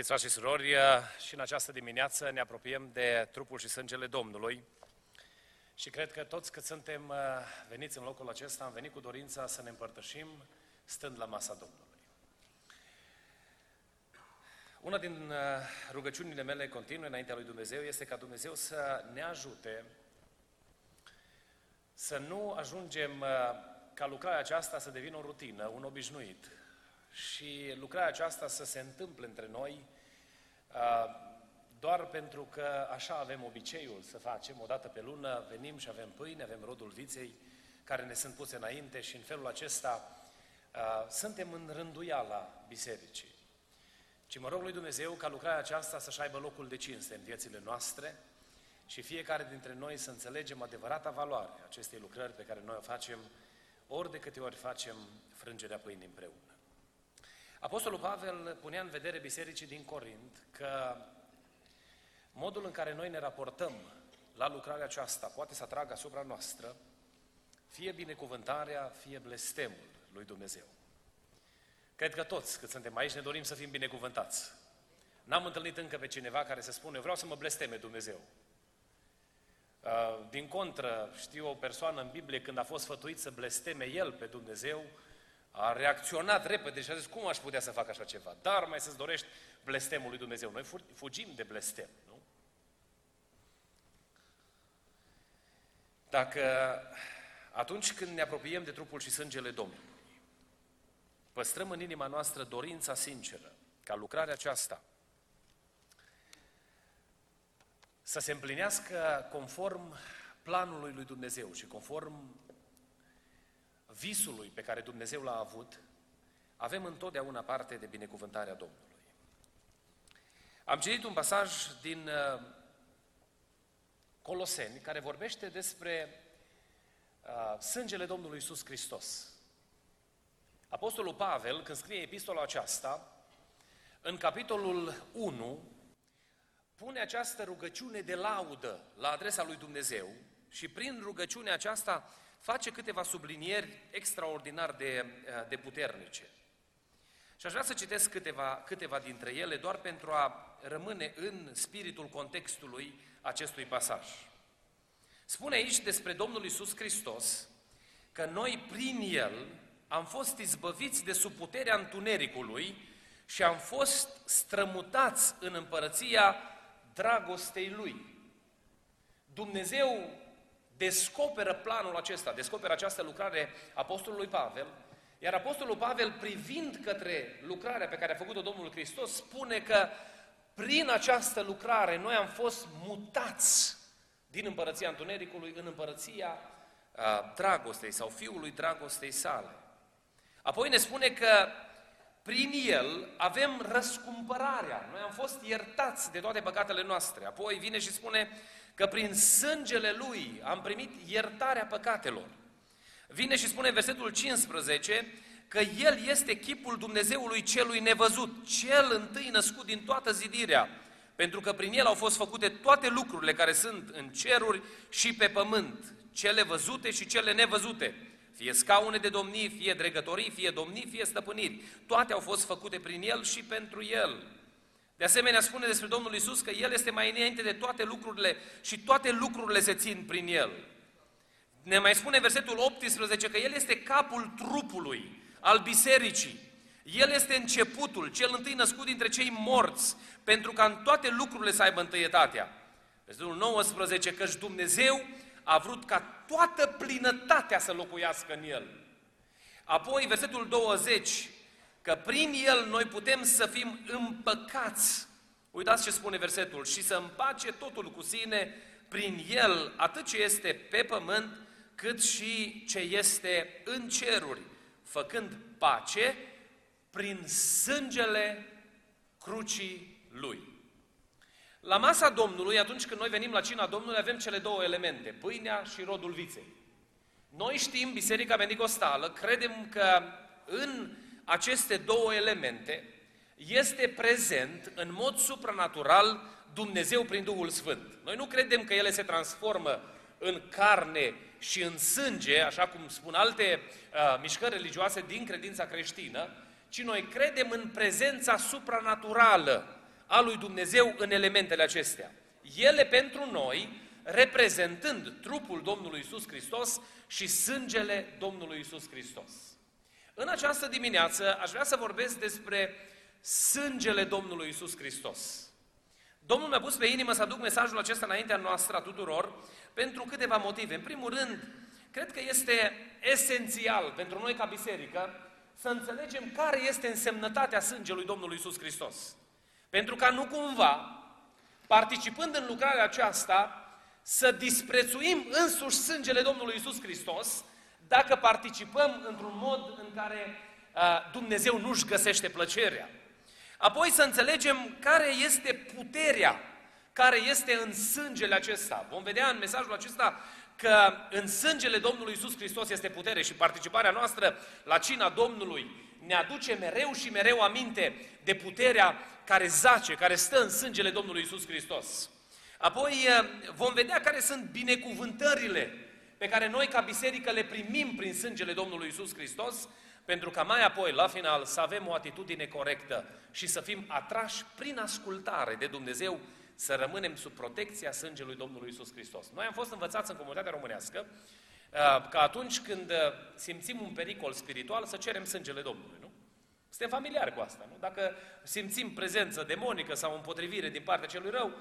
Iubiți frați și surori, și în această dimineață ne apropiem de trupul și sângele Domnului și cred că toți cât suntem uh, veniți în locul acesta am venit cu dorința să ne împărtășim stând la masa Domnului. Una din uh, rugăciunile mele continue înaintea lui Dumnezeu este ca Dumnezeu să ne ajute să nu ajungem uh, ca lucrarea aceasta să devină o rutină, un obișnuit, și lucrarea aceasta să se întâmple între noi doar pentru că așa avem obiceiul să facem, o dată pe lună venim și avem pâine, avem rodul viței care ne sunt puse înainte și în felul acesta suntem în rânduiala bisericii. Ci mă rog lui Dumnezeu ca lucrarea aceasta să-și aibă locul de cinste în viețile noastre și fiecare dintre noi să înțelegem adevărata valoare acestei lucrări pe care noi o facem ori de câte ori facem frângerea pâinii împreună. Apostolul Pavel punea în vedere bisericii din Corint că modul în care noi ne raportăm la lucrarea aceasta poate să atragă asupra noastră fie binecuvântarea, fie blestemul lui Dumnezeu. Cred că toți, cât suntem aici, ne dorim să fim binecuvântați. N-am întâlnit încă pe cineva care să spună, eu vreau să mă blesteme Dumnezeu. Uh, din contră, știu o persoană în Biblie când a fost fătuit să blesteme el pe Dumnezeu, a reacționat repede și a zis, cum aș putea să fac așa ceva? Dar mai să-ți dorești blestemul lui Dumnezeu. Noi fugim de blestem, nu? Dacă atunci când ne apropiem de trupul și sângele Domnului, păstrăm în inima noastră dorința sinceră ca lucrarea aceasta să se împlinească conform planului lui Dumnezeu și conform visului pe care Dumnezeu l-a avut, avem întotdeauna parte de binecuvântarea Domnului. Am citit un pasaj din uh, Coloseni care vorbește despre uh, sângele Domnului Iisus Hristos. Apostolul Pavel, când scrie epistola aceasta, în capitolul 1, pune această rugăciune de laudă la adresa lui Dumnezeu și prin rugăciunea aceasta face câteva sublinieri extraordinar de, eh, de puternice. Și aș vrea să citesc câteva, câteva dintre ele, doar pentru a rămâne în spiritul contextului acestui pasaj. Spune aici despre Domnul Isus Hristos că noi prin El am fost izbăviți de sub puterea întunericului și am fost strămutați în împărăția dragostei Lui. Dumnezeu descoperă planul acesta, descoperă această lucrare Apostolului Pavel, iar Apostolul Pavel, privind către lucrarea pe care a făcut-o Domnul Hristos, spune că prin această lucrare noi am fost mutați din împărăția întunericului în împărăția a, dragostei sau fiului dragostei sale. Apoi ne spune că prin el avem răscumpărarea. Noi am fost iertați de toate păcatele noastre. Apoi vine și spune că prin sângele Lui am primit iertarea păcatelor. Vine și spune versetul 15 că El este chipul Dumnezeului celui nevăzut, cel întâi născut din toată zidirea, pentru că prin El au fost făcute toate lucrurile care sunt în ceruri și pe pământ, cele văzute și cele nevăzute, fie scaune de domnii, fie dregătorii, fie domnii, fie stăpâniri. Toate au fost făcute prin El și pentru El. De asemenea, spune despre Domnul Isus că El este mai înainte de toate lucrurile și toate lucrurile se țin prin El. Ne mai spune versetul 18 că El este capul trupului, al bisericii. El este începutul, cel întâi născut dintre cei morți, pentru ca în toate lucrurile să aibă întâietatea. Versetul 19, căci Dumnezeu a vrut ca toată plinătatea să locuiască în El. Apoi, versetul 20, că prin El noi putem să fim împăcați. Uitați ce spune versetul, și să împace totul cu sine prin El, atât ce este pe pământ, cât și ce este în ceruri, făcând pace prin sângele crucii Lui. la masa Domnului, atunci când noi venim la cina Domnului, avem cele două elemente, pâinea și rodul viței. Noi știm, Biserica Pentecostală, credem că în aceste două elemente este prezent în mod supranatural Dumnezeu prin Duhul Sfânt. Noi nu credem că ele se transformă în carne și în sânge, așa cum spun alte uh, mișcări religioase din credința creștină, ci noi credem în prezența supranaturală a lui Dumnezeu în elementele acestea. Ele pentru noi reprezentând trupul Domnului Isus Hristos și sângele Domnului Isus Hristos. În această dimineață aș vrea să vorbesc despre sângele Domnului Isus Hristos. Domnul mi-a pus pe inimă să aduc mesajul acesta înaintea noastră a tuturor pentru câteva motive. În primul rând, cred că este esențial pentru noi ca biserică să înțelegem care este însemnătatea sângelui Domnului Isus Hristos. Pentru ca nu cumva, participând în lucrarea aceasta, să disprețuim însuși sângele Domnului Isus Hristos dacă participăm într-un mod în care uh, Dumnezeu nu-și găsește plăcerea. Apoi să înțelegem care este puterea care este în sângele acesta. Vom vedea în mesajul acesta că în sângele Domnului Isus Hristos este putere și participarea noastră la cina Domnului ne aduce mereu și mereu aminte de puterea care zace, care stă în sângele Domnului Isus Hristos. Apoi eh, vom vedea care sunt binecuvântările pe care noi ca biserică le primim prin sângele Domnului Isus Hristos, pentru ca mai apoi, la final, să avem o atitudine corectă și să fim atrași prin ascultare de Dumnezeu, să rămânem sub protecția sângelui Domnului Isus Hristos. Noi am fost învățați în comunitatea românească eh, că atunci când eh, simțim un pericol spiritual, să cerem sângele Domnului, nu? Suntem familiari cu asta, nu? Dacă simțim prezență demonică sau împotrivire din partea celui rău,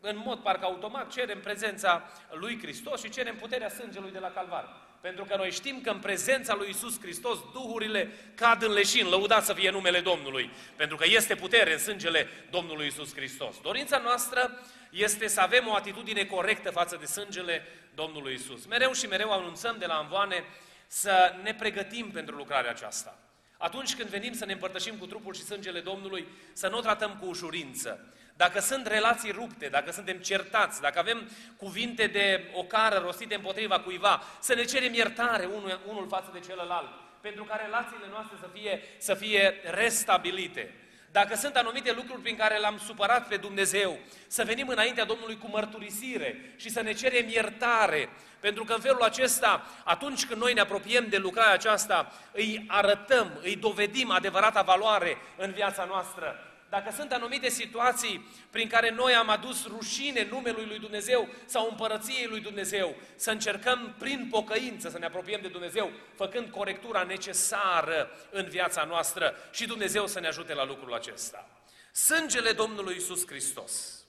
în mod parcă automat cerem prezența lui Hristos și cerem puterea sângelui de la Calvar. Pentru că noi știm că în prezența lui Isus Hristos duhurile cad în leșin, lăudat să fie numele Domnului, pentru că este putere în sângele Domnului Isus Hristos. Dorința noastră este să avem o atitudine corectă față de sângele Domnului Isus. Mereu și mereu anunțăm de la Anvoane să ne pregătim pentru lucrarea aceasta. Atunci când venim să ne împărtășim cu trupul și sângele Domnului, să nu o tratăm cu ușurință, dacă sunt relații rupte, dacă suntem certați, dacă avem cuvinte de ocară rostite împotriva cuiva, să ne cerem iertare unul, unul față de celălalt, pentru ca relațiile noastre să fie, să fie restabilite. Dacă sunt anumite lucruri prin care l-am supărat pe Dumnezeu, să venim înaintea Domnului cu mărturisire și să ne cerem iertare, pentru că în felul acesta, atunci când noi ne apropiem de lucrarea aceasta, îi arătăm, îi dovedim adevărata valoare în viața noastră dacă sunt anumite situații prin care noi am adus rușine numelui lui Dumnezeu sau împărăției lui Dumnezeu, să încercăm prin pocăință să ne apropiem de Dumnezeu, făcând corectura necesară în viața noastră și Dumnezeu să ne ajute la lucrul acesta. Sângele Domnului Isus Hristos.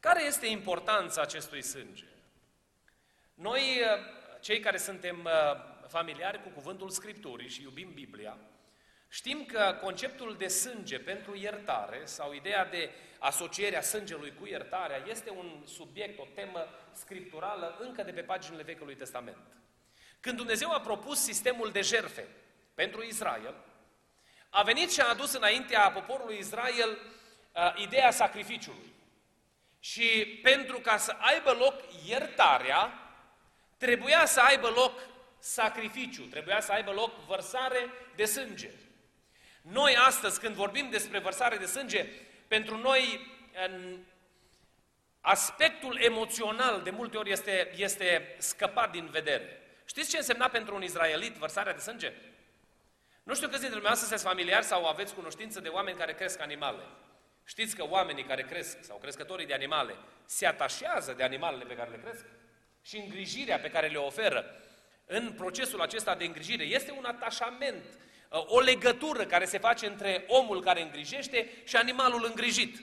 Care este importanța acestui sânge? Noi, cei care suntem uh, familiari cu cuvântul Scripturii și iubim Biblia, Știm că conceptul de sânge pentru iertare sau ideea de asocierea sângelui cu iertarea este un subiect, o temă scripturală încă de pe paginile Vechiului Testament. Când Dumnezeu a propus sistemul de jerfe pentru Israel, a venit și a adus înaintea poporului Israel uh, ideea sacrificiului. Și pentru ca să aibă loc iertarea, trebuia să aibă loc sacrificiu, trebuia să aibă loc vărsare de sânge. Noi astăzi, când vorbim despre vărsare de sânge, pentru noi în aspectul emoțional de multe ori este, este scăpat din vedere. Știți ce însemna pentru un izraelit vărsarea de sânge? Nu știu câți dintre dumneavoastră sunteți familiari sau aveți cunoștință de oameni care cresc animale. Știți că oamenii care cresc sau crescătorii de animale se atașează de animalele pe care le cresc și îngrijirea pe care le oferă în procesul acesta de îngrijire este un atașament o legătură care se face între omul care îngrijește și animalul îngrijit.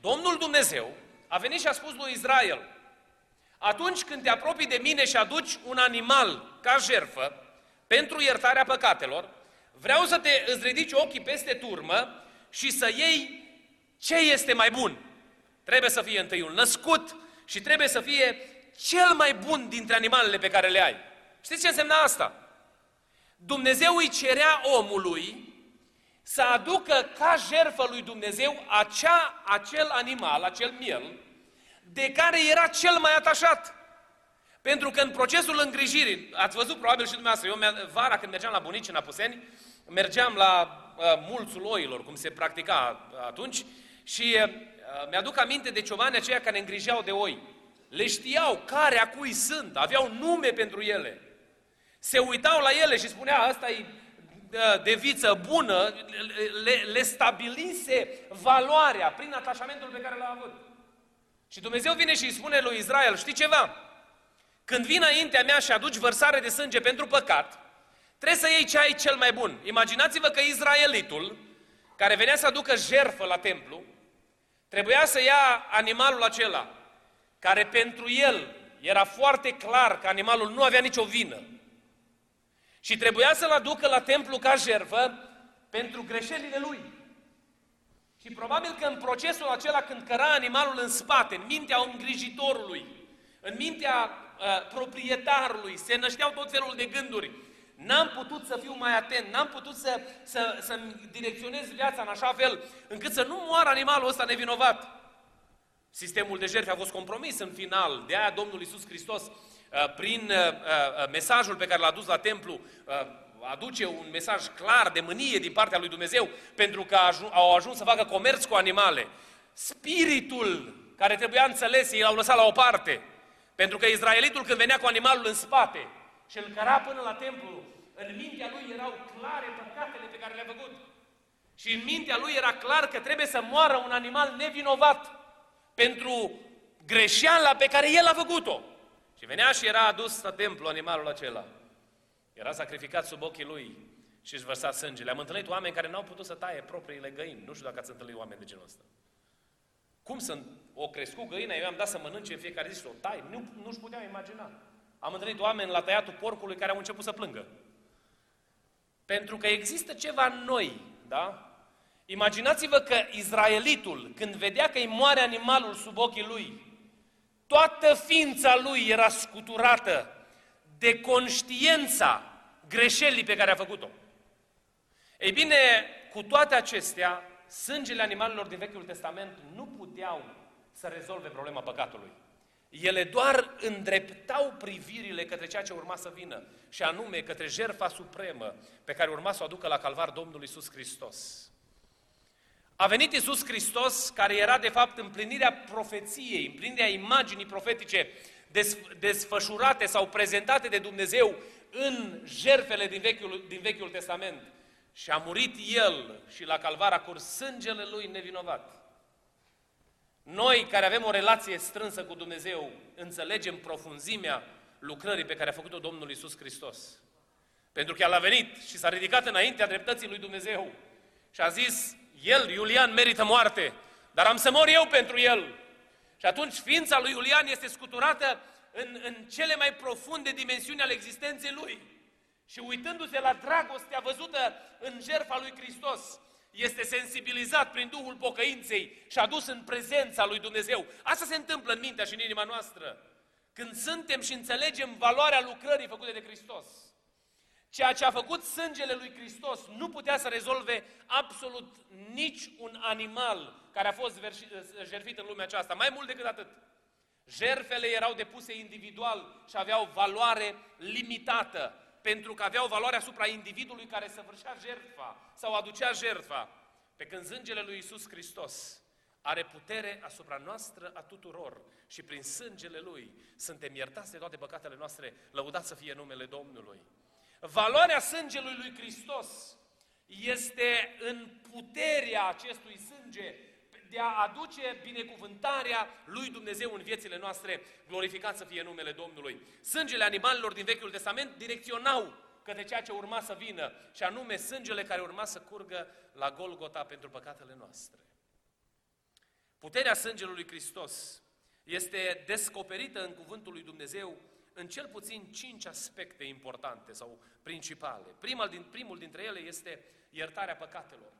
Domnul Dumnezeu a venit și a spus lui Israel, atunci când te apropii de mine și aduci un animal ca jerfă pentru iertarea păcatelor, vreau să te îți ridici ochii peste turmă și să iei ce este mai bun. Trebuie să fie întâiul născut și trebuie să fie cel mai bun dintre animalele pe care le ai. Știți ce însemna asta? Dumnezeu îi cerea omului să aducă ca jertfă lui Dumnezeu acea, acel animal, acel miel, de care era cel mai atașat. Pentru că în procesul îngrijirii, ați văzut probabil și dumneavoastră, eu vara când mergeam la bunici în Apuseni, mergeam la uh, mulțul oilor, cum se practica atunci, și uh, mi-aduc aminte de ciovanii aceia care îngrijeau de oi. Le știau care a cui sunt, aveau nume pentru ele. Se uitau la ele și spunea, asta e de viță bună, le, le stabilise valoarea prin atașamentul pe care l-a avut. Și Dumnezeu vine și îi spune lui Israel, știi ceva? Când vii înaintea mea și aduci vărsare de sânge pentru păcat, trebuie să iei ce ai cel mai bun. Imaginați-vă că Israelitul, care venea să aducă jerfă la templu, trebuia să ia animalul acela, care pentru el era foarte clar că animalul nu avea nicio vină. Și trebuia să-l aducă la templu ca jerfă pentru greșelile lui. Și probabil că în procesul acela când căra animalul în spate, în mintea îngrijitorului, în mintea uh, proprietarului, se nășteau tot felul de gânduri. N-am putut să fiu mai atent, n-am putut să, să, să direcționez viața în așa fel încât să nu moară animalul ăsta nevinovat. Sistemul de jertfe a fost compromis în final, de aia Domnul Iisus Hristos, uh, prin uh, uh, mesajul pe care l-a dus la templu, aduce un mesaj clar de mânie din partea lui Dumnezeu, pentru că au ajuns să facă comerț cu animale. Spiritul care trebuia înțeles, ei l-au lăsat la o parte. Pentru că Israelitul când venea cu animalul în spate și îl căra până la templu, în mintea lui erau clare păcatele pe care le-a făcut. Și în mintea lui era clar că trebuie să moară un animal nevinovat pentru greșeala pe care el a făcut-o. Și venea și era adus la templu animalul acela. Era sacrificat sub ochii lui și își vărsa sângele. Am întâlnit oameni care n-au putut să taie propriile găini. Nu știu dacă ați întâlnit oameni de genul ăsta. Cum să o crescut găina, eu am dat să mănânce în fiecare zi și o tai. Nu, nu-și puteam imagina. Am întâlnit oameni la tăiatul porcului care au început să plângă. Pentru că există ceva în noi, da? Imaginați-vă că Izraelitul, când vedea că îi moare animalul sub ochii lui, toată ființa lui era scuturată de conștiența greșelii pe care a făcut-o. Ei bine, cu toate acestea, sângele animalelor din Vechiul Testament nu puteau să rezolve problema păcatului. Ele doar îndreptau privirile către ceea ce urma să vină, și anume către jertfa supremă pe care urma să o aducă la calvar Domnul Isus Hristos. A venit Isus Hristos, care era de fapt împlinirea profeției, împlinirea imaginii profetice desfășurate sau prezentate de Dumnezeu în jerfele din Vechiul, din Vechiul Testament. Și a murit El și la calvar a curs sângele Lui nevinovat. Noi care avem o relație strânsă cu Dumnezeu, înțelegem profunzimea lucrării pe care a făcut-o Domnul Isus Hristos. Pentru că El a venit și s-a ridicat înaintea dreptății lui Dumnezeu și a zis, El, Iulian, merită moarte, dar am să mor eu pentru El. Și atunci ființa lui Iulian este scuturată în, în cele mai profunde dimensiuni ale existenței lui. Și uitându-se la dragostea văzută în jertfa lui Hristos, este sensibilizat prin Duhul pocăinței și adus în prezența lui Dumnezeu. Asta se întâmplă în mintea și în inima noastră. Când suntem și înțelegem valoarea lucrării făcute de Hristos. Ceea ce a făcut sângele lui Hristos nu putea să rezolve absolut nici un animal care a fost jertfit în lumea aceasta. Mai mult decât atât. Jerfele erau depuse individual și aveau valoare limitată pentru că aveau valoare asupra individului care săvârșea jertfa sau aducea jertfa. Pe când zângele lui Isus Hristos are putere asupra noastră a tuturor și prin sângele Lui suntem iertați de toate păcatele noastre, lăudați să fie numele Domnului. Valoarea sângelui lui Hristos este în puterea acestui sânge de a aduce binecuvântarea lui Dumnezeu în viețile noastre, glorificat să fie numele Domnului. Sângele animalelor din Vechiul Testament direcționau către ceea ce urma să vină, și anume sângele care urma să curgă la Golgota pentru păcatele noastre. Puterea sângelui lui Hristos este descoperită în cuvântul lui Dumnezeu în cel puțin cinci aspecte importante sau principale. Primul, din, primul dintre ele este iertarea păcatelor.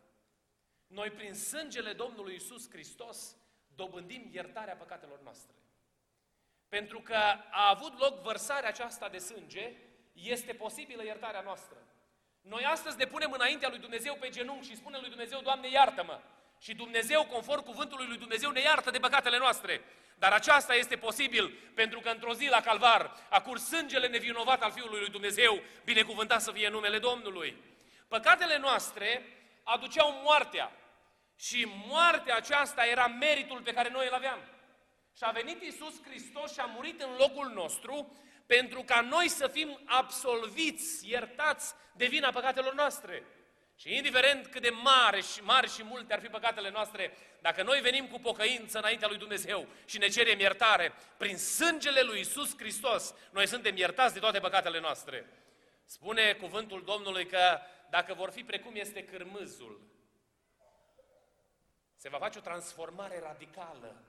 Noi prin sângele Domnului Isus Hristos dobândim iertarea păcatelor noastre. Pentru că a avut loc vărsarea aceasta de sânge, este posibilă iertarea noastră. Noi astăzi ne punem înaintea lui Dumnezeu pe genunchi și spunem lui Dumnezeu, Doamne, iartă-mă! Și Dumnezeu, conform cuvântului lui Dumnezeu, ne iartă de păcatele noastre. Dar aceasta este posibil pentru că într-o zi la calvar a curs sângele nevinovat al Fiului lui Dumnezeu, binecuvântat să fie numele Domnului. Păcatele noastre aduceau moartea și moartea aceasta era meritul pe care noi îl aveam. Și a venit Isus Hristos și a murit în locul nostru pentru ca noi să fim absolviți, iertați de vina păcatelor noastre. Și indiferent cât de mare și mari și multe ar fi păcatele noastre, dacă noi venim cu pocăință înaintea lui Dumnezeu și ne cerem iertare, prin sângele lui Isus Hristos, noi suntem iertați de toate păcatele noastre. Spune cuvântul Domnului că dacă vor fi precum este cârmâzul, se va face o transformare radicală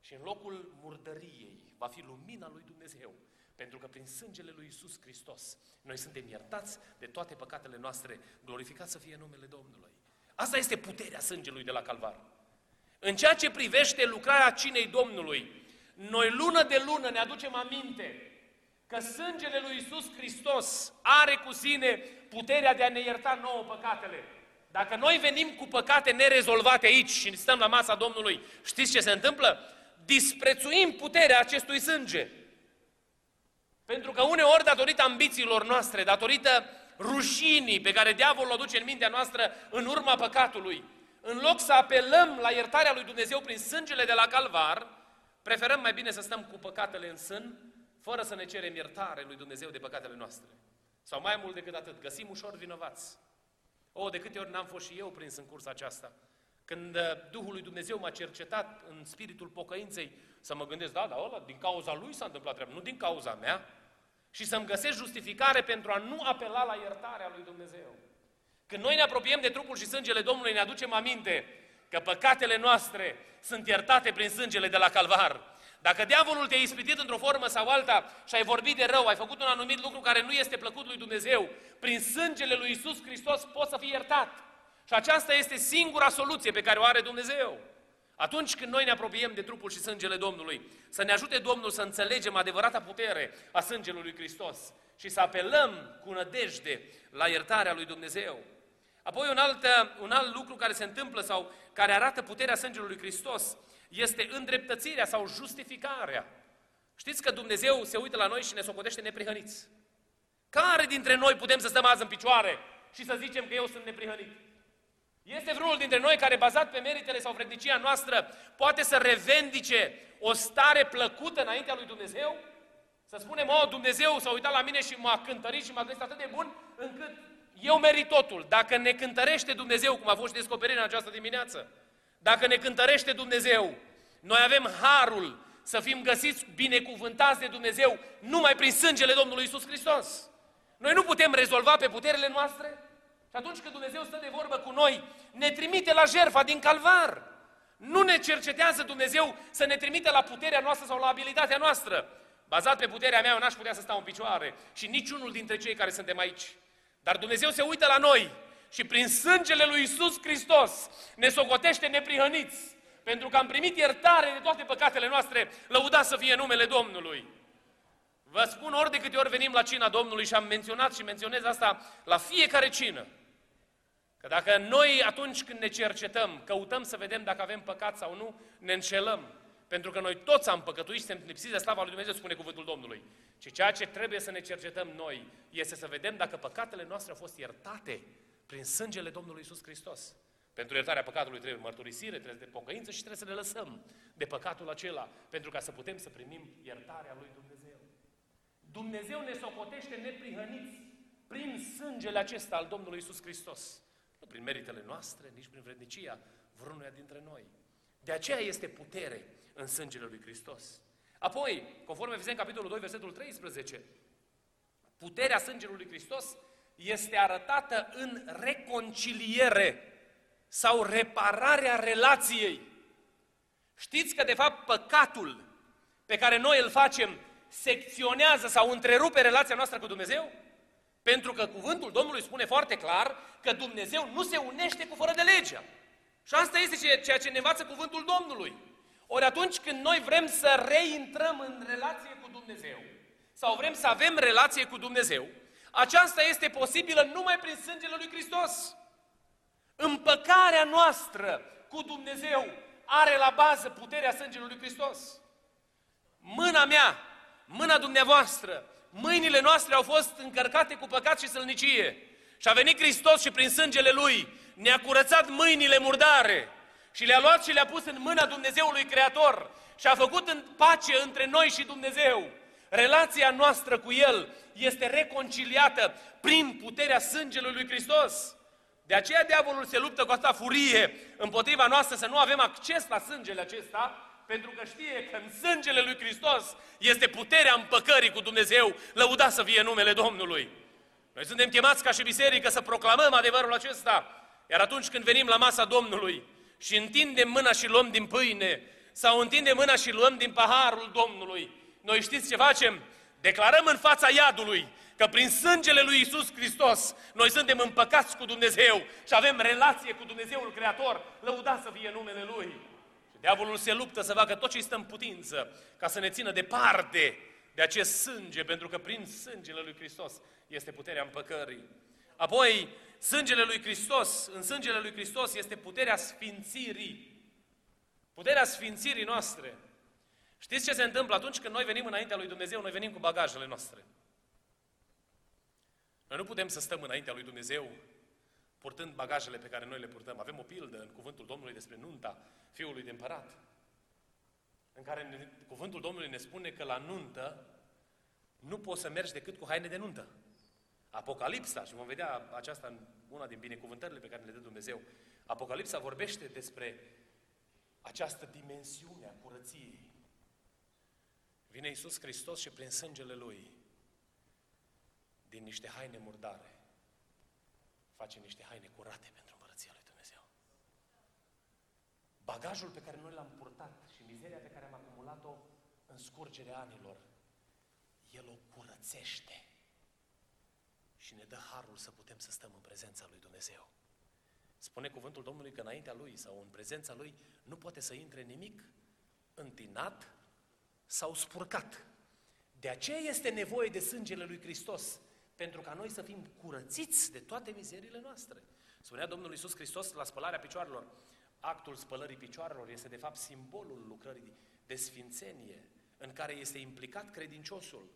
și în locul murdăriei va fi lumina lui Dumnezeu. Pentru că prin sângele lui Isus Hristos noi suntem iertați de toate păcatele noastre. Glorificat să fie numele Domnului. Asta este puterea sângelui de la Calvar. În ceea ce privește lucrarea cinei Domnului, noi lună de lună ne aducem aminte că sângele lui Isus Hristos are cu sine puterea de a ne ierta nouă păcatele. Dacă noi venim cu păcate nerezolvate aici și stăm la masa Domnului, știți ce se întâmplă? Disprețuim puterea acestui sânge. Pentru că uneori, datorită ambițiilor noastre, datorită rușinii pe care diavolul o duce în mintea noastră în urma păcatului, în loc să apelăm la iertarea lui Dumnezeu prin sângele de la calvar, preferăm mai bine să stăm cu păcatele în sân, fără să ne cerem iertare lui Dumnezeu de păcatele noastre. Sau mai mult decât atât, găsim ușor vinovați. O, de câte ori n-am fost și eu prins în cursa aceasta. Când uh, Duhul lui Dumnezeu m-a cercetat în spiritul pocăinței, să mă gândesc, da, da, ăla, din cauza lui s-a întâmplat treaba, nu din cauza mea și să-mi găsesc justificare pentru a nu apela la iertarea lui Dumnezeu. Când noi ne apropiem de trupul și sângele Domnului, ne aducem aminte că păcatele noastre sunt iertate prin sângele de la calvar. Dacă diavolul te-a ispitit într-o formă sau alta și ai vorbit de rău, ai făcut un anumit lucru care nu este plăcut lui Dumnezeu, prin sângele lui Isus Hristos poți să fii iertat. Și aceasta este singura soluție pe care o are Dumnezeu. Atunci când noi ne apropiem de trupul și sângele Domnului, să ne ajute Domnul să înțelegem adevărata putere a sângelui lui Hristos și să apelăm cu nădejde la iertarea lui Dumnezeu. Apoi un alt, un alt lucru care se întâmplă sau care arată puterea sângelui lui Hristos este îndreptățirea sau justificarea. Știți că Dumnezeu se uită la noi și ne socotește neprihăniți. Care dintre noi putem să stăm azi în picioare și să zicem că eu sunt neprihănit? Este vreunul dintre noi care, bazat pe meritele sau vrednicia noastră, poate să revendice o stare plăcută înaintea lui Dumnezeu? Să spunem, oh, Dumnezeu s-a uitat la mine și m-a cântărit și m-a găsit atât de bun, încât eu merit totul. Dacă ne cântărește Dumnezeu, cum a fost descoperit în această dimineață, dacă ne cântărește Dumnezeu, noi avem harul să fim găsiți binecuvântați de Dumnezeu numai prin sângele Domnului Isus Hristos. Noi nu putem rezolva pe puterile noastre, și atunci când Dumnezeu stă de vorbă cu noi, ne trimite la jertfa din calvar. Nu ne cercetează Dumnezeu să ne trimite la puterea noastră sau la abilitatea noastră. Bazat pe puterea mea, eu n-aș putea să stau în picioare. Și niciunul dintre cei care suntem aici. Dar Dumnezeu se uită la noi și prin sângele lui Isus Hristos ne socotește neprihăniți. Pentru că am primit iertare de toate păcatele noastre, lăudat să fie numele Domnului. Vă spun ori de câte ori venim la cina Domnului și am menționat și menționez asta la fiecare cină. Că dacă noi atunci când ne cercetăm, căutăm să vedem dacă avem păcat sau nu, ne înșelăm. Pentru că noi toți am păcătuit și suntem lipsiți de slava lui Dumnezeu, spune cuvântul Domnului. Și ceea ce trebuie să ne cercetăm noi este să vedem dacă păcatele noastre au fost iertate prin sângele Domnului Isus Hristos. Pentru iertarea păcatului trebuie mărturisire, trebuie de pocăință și trebuie să ne lăsăm de păcatul acela, pentru ca să putem să primim iertarea lui Dumnezeu. Dumnezeu ne socotește neprihăniți prin sângele acesta al Domnului Isus Hristos. Nu prin meritele noastre, nici prin vrednicia vreunuia dintre noi. De aceea este putere în sângele lui Hristos. Apoi, conform Efeseni capitolul 2, versetul 13, puterea sângelui lui Hristos este arătată în reconciliere sau repararea relației. Știți că, de fapt, păcatul pe care noi îl facem secționează sau întrerupe relația noastră cu Dumnezeu? Pentru că cuvântul Domnului spune foarte clar că Dumnezeu nu se unește cu fără de legea. Și asta este ceea ce ne învață cuvântul Domnului. Ori atunci când noi vrem să reintrăm în relație cu Dumnezeu, sau vrem să avem relație cu Dumnezeu, aceasta este posibilă numai prin sângele lui Hristos. Împăcarea noastră cu Dumnezeu are la bază puterea sângelui lui Hristos. mâna mea, mâna dumneavoastră, mâinile noastre au fost încărcate cu păcat și sălnicie. Și a venit Hristos și prin sângele Lui ne-a curățat mâinile murdare și le-a luat și le-a pus în mâna Dumnezeului Creator și a făcut în pace între noi și Dumnezeu. Relația noastră cu El este reconciliată prin puterea sângelui lui Hristos. De aceea diavolul se luptă cu asta furie împotriva noastră să nu avem acces la sângele acesta, pentru că știe că în sângele lui Hristos este puterea împăcării cu Dumnezeu, lăuda să fie numele Domnului. Noi suntem chemați ca și biserică să proclamăm adevărul acesta, iar atunci când venim la masa Domnului și întindem mâna și luăm din pâine, sau întindem mâna și luăm din paharul Domnului, noi știți ce facem? Declarăm în fața iadului că prin sângele lui Isus Hristos noi suntem împăcați cu Dumnezeu și avem relație cu Dumnezeul Creator, lăudați să fie numele Lui. Și diavolul se luptă să facă tot ce este în putință ca să ne țină departe de acest sânge, pentru că prin sângele lui Hristos este puterea împăcării. Apoi, sângele lui Hristos, în sângele lui Hristos este puterea sfințirii. Puterea sfințirii noastre. Știți ce se întâmplă atunci când noi venim înaintea lui Dumnezeu, noi venim cu bagajele noastre. Noi nu putem să stăm înaintea lui Dumnezeu purtând bagajele pe care noi le purtăm. Avem o pildă în cuvântul Domnului despre nunta fiului de împărat, în care ne, cuvântul Domnului ne spune că la nuntă nu poți să mergi decât cu haine de nuntă. Apocalipsa, și vom vedea aceasta în una din binecuvântările pe care le dă Dumnezeu, Apocalipsa vorbește despre această dimensiune a curăției. Vine Iisus Hristos și prin sângele Lui din niște haine murdare, face niște haine curate pentru împărăția lui Dumnezeu. Bagajul pe care noi l-am purtat și mizeria pe care am acumulat-o în scurgerea anilor, El o curățește și ne dă harul să putem să stăm în prezența lui Dumnezeu. Spune cuvântul Domnului că înaintea Lui sau în prezența Lui nu poate să intre nimic întinat sau spurcat. De aceea este nevoie de sângele lui Hristos pentru ca noi să fim curățiți de toate mizerile noastre. Spunea Domnul Iisus Hristos la spălarea picioarelor, actul spălării picioarelor este de fapt simbolul lucrării de sfințenie în care este implicat credinciosul,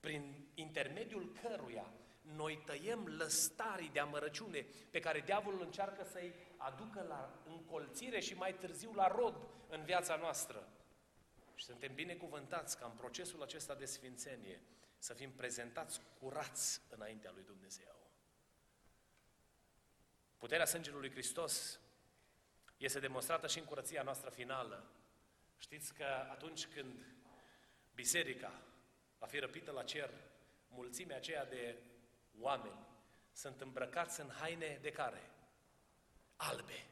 prin intermediul căruia noi tăiem lăstarii de amărăciune pe care diavolul încearcă să-i aducă la încolțire și mai târziu la rod în viața noastră. Și suntem binecuvântați ca în procesul acesta de sfințenie să fim prezentați curați înaintea lui Dumnezeu. Puterea sângelui lui Hristos este demonstrată și în curăția noastră finală. Știți că atunci când biserica va fi răpită la cer, mulțimea aceea de oameni sunt îmbrăcați în haine de care? Albe.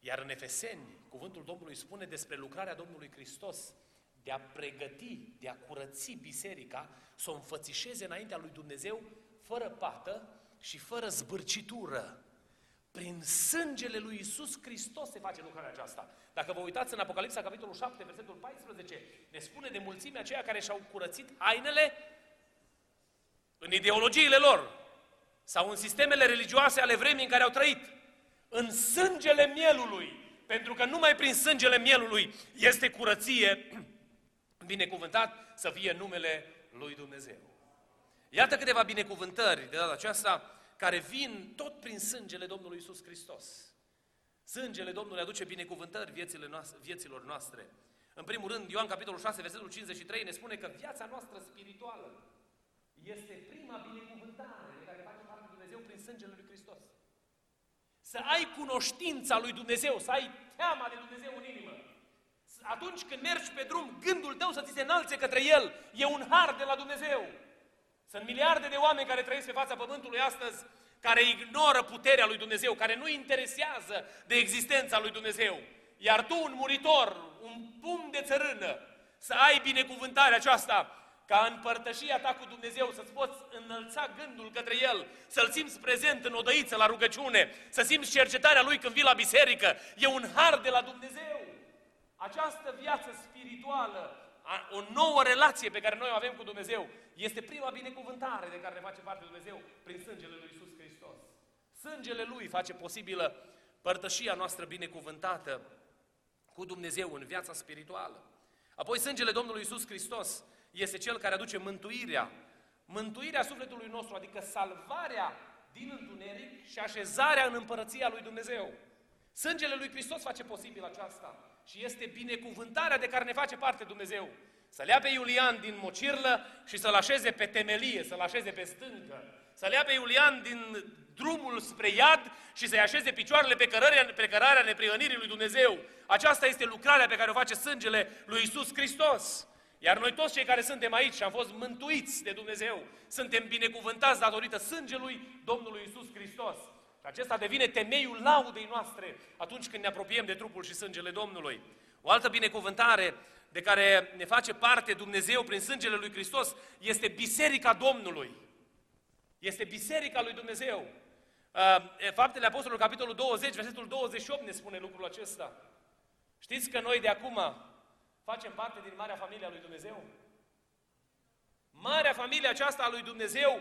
Iar în Efeseni, cuvântul Domnului spune despre lucrarea Domnului Hristos de a pregăti, de a curăți biserica, să o înfățișeze înaintea lui Dumnezeu, fără pată și fără zbârcitură. Prin sângele lui Isus Hristos se face lucrarea aceasta. Dacă vă uitați în Apocalipsa, capitolul 7, versetul 14, ne spune de mulțimea aceia care și-au curățit hainele în ideologiile lor sau în sistemele religioase ale vremii în care au trăit, în sângele mielului, pentru că numai prin sângele mielului este curăție binecuvântat să fie numele lui Dumnezeu. Iată câteva binecuvântări de data aceasta care vin tot prin sângele Domnului Isus Hristos. Sângele Domnului aduce binecuvântări viețile noastre, vieților noastre. În primul rând, Ioan capitolul 6, versetul 53 ne spune că viața noastră spirituală este prima binecuvântare de care face parte Dumnezeu prin sângele lui Hristos. Să ai cunoștința lui Dumnezeu, să ai teama de Dumnezeu în inimă atunci când mergi pe drum, gândul tău să ți se înalțe către El, e un har de la Dumnezeu. Sunt miliarde de oameni care trăiesc pe fața Pământului astăzi, care ignoră puterea lui Dumnezeu, care nu interesează de existența lui Dumnezeu. Iar tu, un muritor, un pum de țărână, să ai binecuvântarea aceasta, ca în părtășia ta cu Dumnezeu să-ți poți înălța gândul către El, să-L simți prezent în odăiță la rugăciune, să simți cercetarea Lui când vii la biserică. E un har de la Dumnezeu. Această viață spirituală, o nouă relație pe care noi o avem cu Dumnezeu, este prima binecuvântare de care ne face parte Dumnezeu prin sângele Lui Isus Hristos. Sângele Lui face posibilă părtășia noastră binecuvântată cu Dumnezeu în viața spirituală. Apoi sângele Domnului Isus Hristos este cel care aduce mântuirea. Mântuirea sufletului nostru, adică salvarea din întuneric și așezarea în împărăția lui Dumnezeu. Sângele lui Hristos face posibil aceasta și este binecuvântarea de care ne face parte Dumnezeu. Să-l ia pe Iulian din mocirlă și să-l așeze pe temelie, să-l așeze pe stâncă. Să-l ia pe Iulian din drumul spre iad și să-i așeze picioarele pe cărarea, pe cărarea neprihănirii lui Dumnezeu. Aceasta este lucrarea pe care o face sângele lui Isus Hristos. Iar noi toți cei care suntem aici și am fost mântuiți de Dumnezeu, suntem binecuvântați datorită sângelui Domnului Isus Hristos. Și acesta devine temeiul laudei noastre atunci când ne apropiem de trupul și sângele Domnului. O altă binecuvântare de care ne face parte Dumnezeu prin sângele lui Hristos este Biserica Domnului. Este Biserica lui Dumnezeu. Uh, Faptele Apostolului, capitolul 20, versetul 28 ne spune lucrul acesta. Știți că noi de acum facem parte din Marea Familie a lui Dumnezeu? Marea Familie aceasta a lui Dumnezeu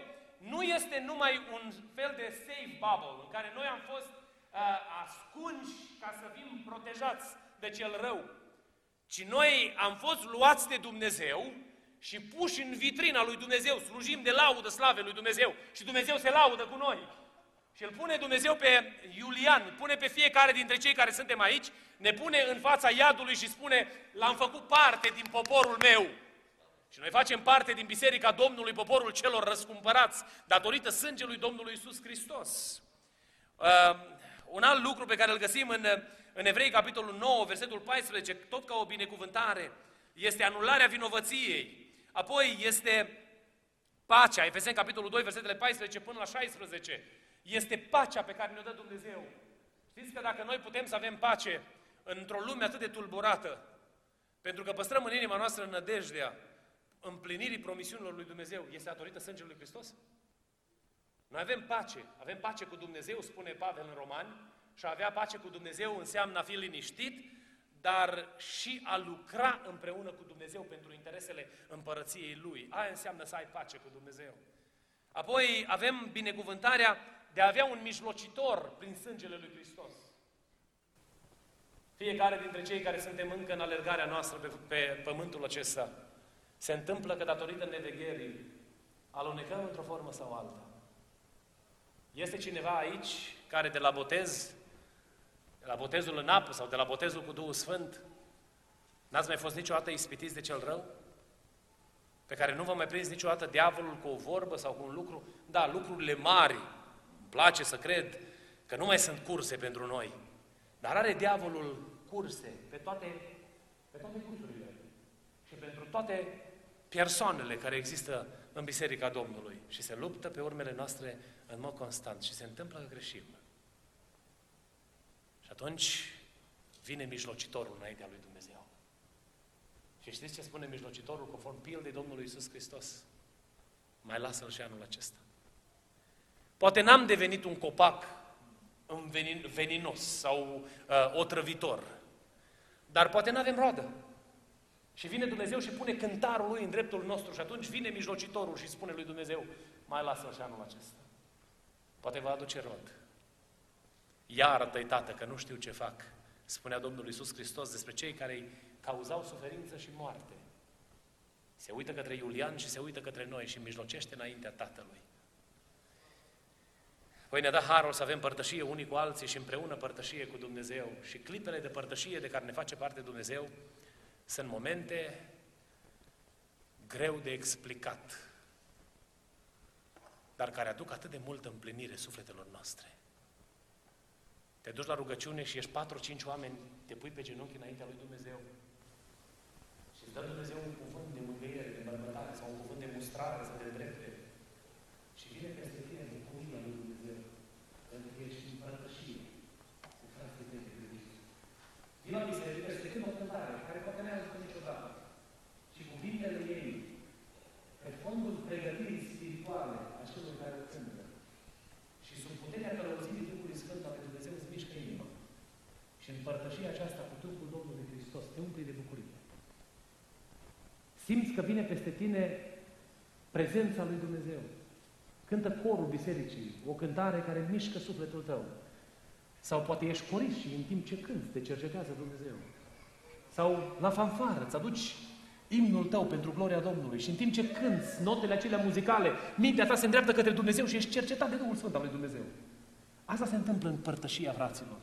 nu este numai un fel de safe bubble în care noi am fost uh, ascunși ca să fim protejați de cel rău, ci noi am fost luați de Dumnezeu și puși în vitrina lui Dumnezeu, slujim de laudă slave lui Dumnezeu și Dumnezeu se laudă cu noi. Și îl pune Dumnezeu pe Iulian, pune pe fiecare dintre cei care suntem aici, ne pune în fața iadului și spune, l-am făcut parte din poporul meu. Și noi facem parte din Biserica Domnului, poporul celor răscumpărați, datorită sângelui Domnului Isus Hristos. Uh, un alt lucru pe care îl găsim în, în Evrei, capitolul 9, versetul 14, tot ca o binecuvântare, este anularea vinovăției. Apoi este pacea, Efeseni, capitolul 2, versetele 14 până la 16. Este pacea pe care ne-o dă Dumnezeu. Știți că dacă noi putem să avem pace într-o lume atât de tulburată, pentru că păstrăm în inima noastră nădejdea împlinirii promisiunilor lui Dumnezeu, este datorită sângelui lui Hristos? Noi avem pace, avem pace cu Dumnezeu, spune Pavel în Romani, și a avea pace cu Dumnezeu înseamnă a fi liniștit, dar și a lucra împreună cu Dumnezeu pentru interesele împărăției Lui. Aia înseamnă să ai pace cu Dumnezeu. Apoi avem binecuvântarea de a avea un mijlocitor prin sângele lui Hristos. Fiecare dintre cei care suntem încă în alergarea noastră pe, pe pământul acesta, se întâmplă că datorită nevegherii alunecăm într-o formă sau alta. Este cineva aici care de la botez, de la botezul în apă sau de la botezul cu Duhul Sfânt, n-ați mai fost niciodată ispitiți de cel rău? Pe care nu vă mai prins niciodată diavolul cu o vorbă sau cu un lucru? Da, lucrurile mari, îmi place să cred că nu mai sunt curse pentru noi. Dar are diavolul curse pe toate, pe toate cursurile și pentru toate persoanele care există în Biserica Domnului și se luptă pe urmele noastre în mod constant și se întâmplă că greșim. Și atunci vine mijlocitorul înaintea lui Dumnezeu. Și știți ce spune mijlocitorul conform pildei Domnului Isus Hristos? Mai lasă-l și anul acesta. Poate n-am devenit un copac veninos sau uh, otrăvitor, dar poate nu avem roadă. Și vine Dumnezeu și pune cântarul lui în dreptul nostru și atunci vine mijlocitorul și spune lui Dumnezeu, mai lasă-l și anul acesta. Poate va aduce rod. Iartă-i, Tată, că nu știu ce fac, spunea Domnul Iisus Hristos despre cei care îi cauzau suferință și moarte. Se uită către Iulian și se uită către noi și mijlocește înaintea Tatălui. Păi ne-a dat harul să avem părtășie unii cu alții și împreună părtășie cu Dumnezeu. Și clipele de părtășie de care ne face parte Dumnezeu sunt momente greu de explicat, dar care aduc atât de multă împlinire sufletelor noastre. Te duci la rugăciune și ești patru-cinci oameni, te pui pe genunchi înaintea lui Dumnezeu și îți dă Dumnezeu un cuvânt de mângâiere, de bărbătare sau un cuvânt de mustrare să te îndrepte. Și vine peste tine bucuria lui Dumnezeu, pentru că ești în părătășie cu frații tăi de Hristos. Vino la biserică și te o cântare, care poate ne ajută niciodată. Și cuvintele ei, pe fondul pregătirii spirituale a celor care o cântă. Și sub puterea călăuzirii Duhului Sfânt la Dumnezeu îți mișcă inima. Și împărtășia aceasta cu trupul Domnului Hristos te umple de bucurie. Simți că vine peste tine prezența lui Dumnezeu. Cântă corul bisericii, o cântare care mișcă sufletul tău. Sau poate ești corist și în timp ce cânti te cercetează Dumnezeu. Sau la fanfară, îți aduci imnul tău pentru gloria Domnului și în timp ce cânți notele acelea muzicale, mintea ta se îndreaptă către Dumnezeu și ești cercetat de Duhul Sfânt al lui Dumnezeu. Asta se întâmplă în părtășia fraților.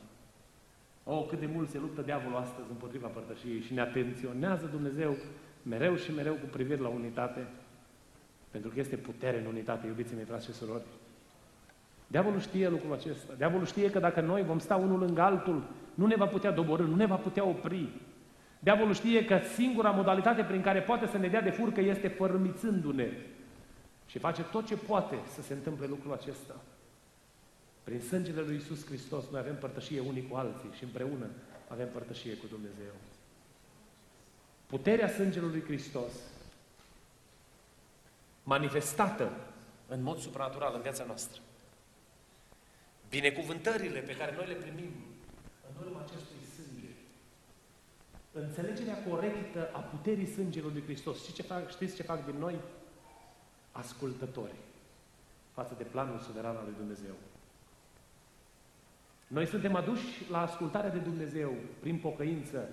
Oh, cât de mult se luptă diavolul astăzi împotriva părtășiei și ne atenționează Dumnezeu mereu și mereu cu privire la unitate, pentru că este putere în unitate, iubiții mei, frați și surori. Diavolul știe lucrul acesta. Diavolul știe că dacă noi vom sta unul lângă altul, nu ne va putea doborâ, nu ne va putea opri. Diavolul știe că singura modalitate prin care poate să ne dea de furcă este fărâmițându-ne. Și face tot ce poate să se întâmple lucrul acesta. Prin sângele lui Isus Hristos noi avem părtășie unii cu alții și împreună avem părtășie cu Dumnezeu. Puterea sângelui lui Hristos manifestată în mod supranatural în viața noastră. Binecuvântările pe care noi le primim în urma acestui sânge. Înțelegerea corectă a puterii sângelui lui Hristos. Știți ce fac, știți ce fac din noi? Ascultători față de planul suveran al lui Dumnezeu. Noi suntem aduși la ascultarea de Dumnezeu prin pocăință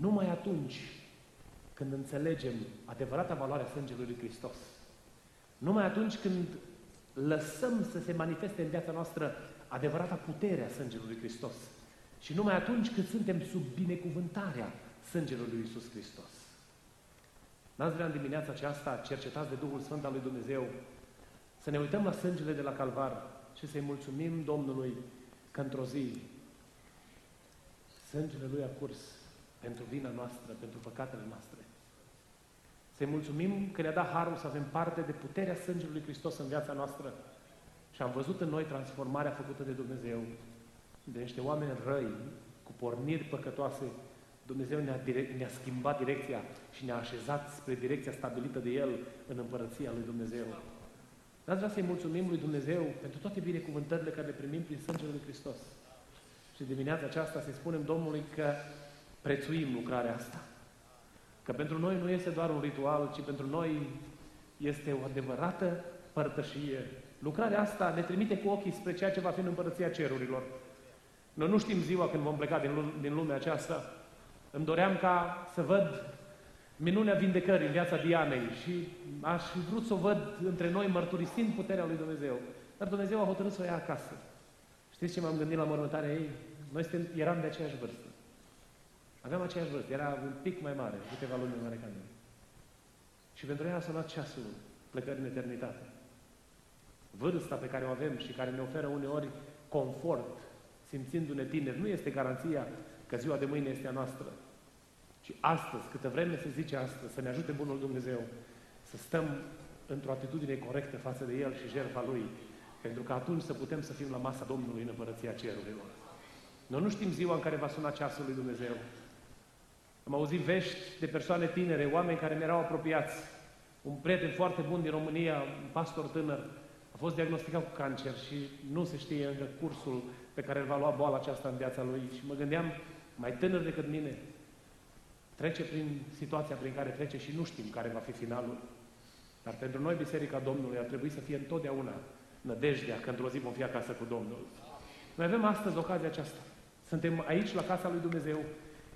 numai atunci când înțelegem adevărata valoare a sângelui lui Hristos. Numai atunci când lăsăm să se manifeste în viața noastră adevărata putere a sângelui lui Hristos. Și numai atunci când suntem sub binecuvântarea sângelui lui Isus Hristos. N-ați vrea în dimineața aceasta, cercetați de Duhul Sfânt al lui Dumnezeu, să ne uităm la sângele de la Calvar și să-i mulțumim Domnului că într-o zi sângele Lui a curs pentru vina noastră, pentru păcatele noastre. Să-i mulțumim că ne-a dat harul să avem parte de puterea sângelui Lui Hristos în viața noastră și am văzut în noi transformarea făcută de Dumnezeu de niște oameni răi, cu porniri păcătoase, Dumnezeu ne-a, direct, ne-a schimbat direcția și ne-a așezat spre direcția stabilită de El în împărăția Lui Dumnezeu. N-ați vrea să-i mulțumim lui Dumnezeu pentru toate binecuvântările care le primim prin sângele lui Hristos. Și dimineața aceasta să spunem Domnului că prețuim lucrarea asta. Că pentru noi nu este doar un ritual, ci pentru noi este o adevărată părtășie. Lucrarea asta ne trimite cu ochii spre ceea ce va fi în împărăția cerurilor. Noi nu știm ziua când vom pleca din lumea aceasta. Îmi doream ca să văd minunea vindecării în viața Dianei și aș fi vrut să o văd între noi mărturisind puterea lui Dumnezeu. Dar Dumnezeu a hotărât să o ia acasă. Știți ce m-am gândit la mormântarea ei? Noi suntem, eram de aceeași vârstă. Aveam aceeași vârstă, era un pic mai mare, câteva luni mai mare ca mine. Și pentru ea a sunat ceasul plecării în eternitate. Vârsta pe care o avem și care ne oferă uneori confort, simțindu-ne tineri, nu este garanția că ziua de mâine este a noastră. Și astăzi, câtă vreme se zice astăzi, să ne ajute Bunul Dumnezeu să stăm într-o atitudine corectă față de El și jertfa Lui, pentru că atunci să putem să fim la masa Domnului în Împărăția Cerurilor. Noi nu știm ziua în care va suna ceasul lui Dumnezeu. Am auzit vești de persoane tinere, oameni care mi-erau apropiați. Un prieten foarte bun din România, un pastor tânăr, a fost diagnosticat cu cancer și nu se știe încă cursul pe care îl va lua boala aceasta în viața lui. Și mă gândeam, mai tânăr decât mine, trece prin situația prin care trece și nu știm care va fi finalul. Dar pentru noi, Biserica Domnului, ar trebui să fie întotdeauna nădejdea că într-o zi vom fi acasă cu Domnul. Noi avem astăzi ocazia aceasta. Suntem aici, la casa lui Dumnezeu,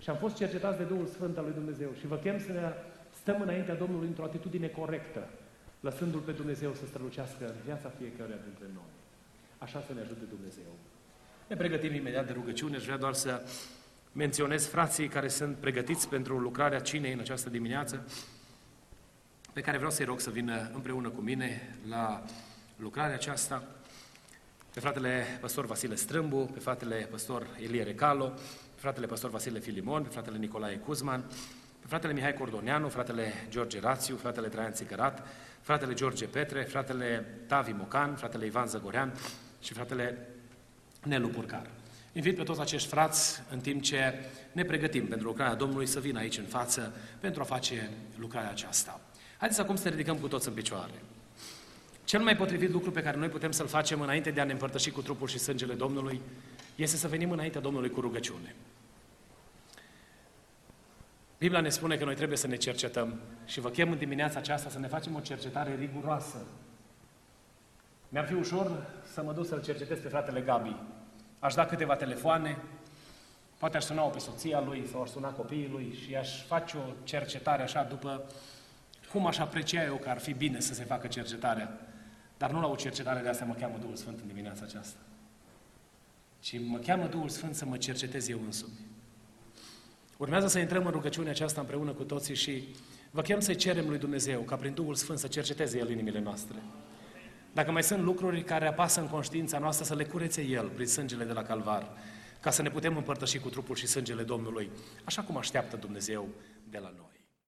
și am fost cercetați de Duhul Sfânt al lui Dumnezeu. Și vă chem să ne stăm înaintea Domnului într-o atitudine corectă, lăsându-L pe Dumnezeu să strălucească în viața fiecăruia dintre noi. Așa să ne ajute Dumnezeu. Ne pregătim imediat de rugăciune. Aș vrea doar să menționez frații care sunt pregătiți pentru lucrarea cinei în această dimineață, pe care vreau să-i rog să vină împreună cu mine la lucrarea aceasta, pe fratele păstor Vasile Strâmbu, pe fratele păstor Elie Recalo, pe fratele păstor Vasile Filimon, pe fratele Nicolae Cuzman, pe fratele Mihai Cordoneanu, fratele George Rațiu, fratele Traian Țigărat, fratele George Petre, fratele Tavi Mocan, fratele Ivan Zăgorean și fratele Nelu Purcar. Invit pe toți acești frați, în timp ce ne pregătim pentru lucrarea Domnului, să vină aici în față pentru a face lucrarea aceasta. Haideți acum să ne ridicăm cu toți în picioare. Cel mai potrivit lucru pe care noi putem să-l facem înainte de a ne împărtăși cu trupul și sângele Domnului este să venim înaintea Domnului cu rugăciune. Biblia ne spune că noi trebuie să ne cercetăm și vă chem în dimineața aceasta să ne facem o cercetare riguroasă. Mi-ar fi ușor să mă duc să-l cercetez pe fratele Gabi, Aș da câteva telefoane Poate aș suna-o pe soția lui sau aș suna copiii lui și aș face o cercetare așa după cum aș aprecia eu că ar fi bine să se facă cercetarea. Dar nu la o cercetare de asta mă cheamă Duhul Sfânt în dimineața aceasta. Ci mă cheamă Duhul Sfânt să mă cercetez eu însumi. Urmează să intrăm în rugăciunea aceasta împreună cu toții și vă chem să cerem lui Dumnezeu ca prin Duhul Sfânt să cerceteze El inimile noastre. Dacă mai sunt lucruri care apasă în conștiința noastră, să le curețe El prin sângele de la Calvar, ca să ne putem împărtăși cu trupul și sângele Domnului, așa cum așteaptă Dumnezeu de la noi.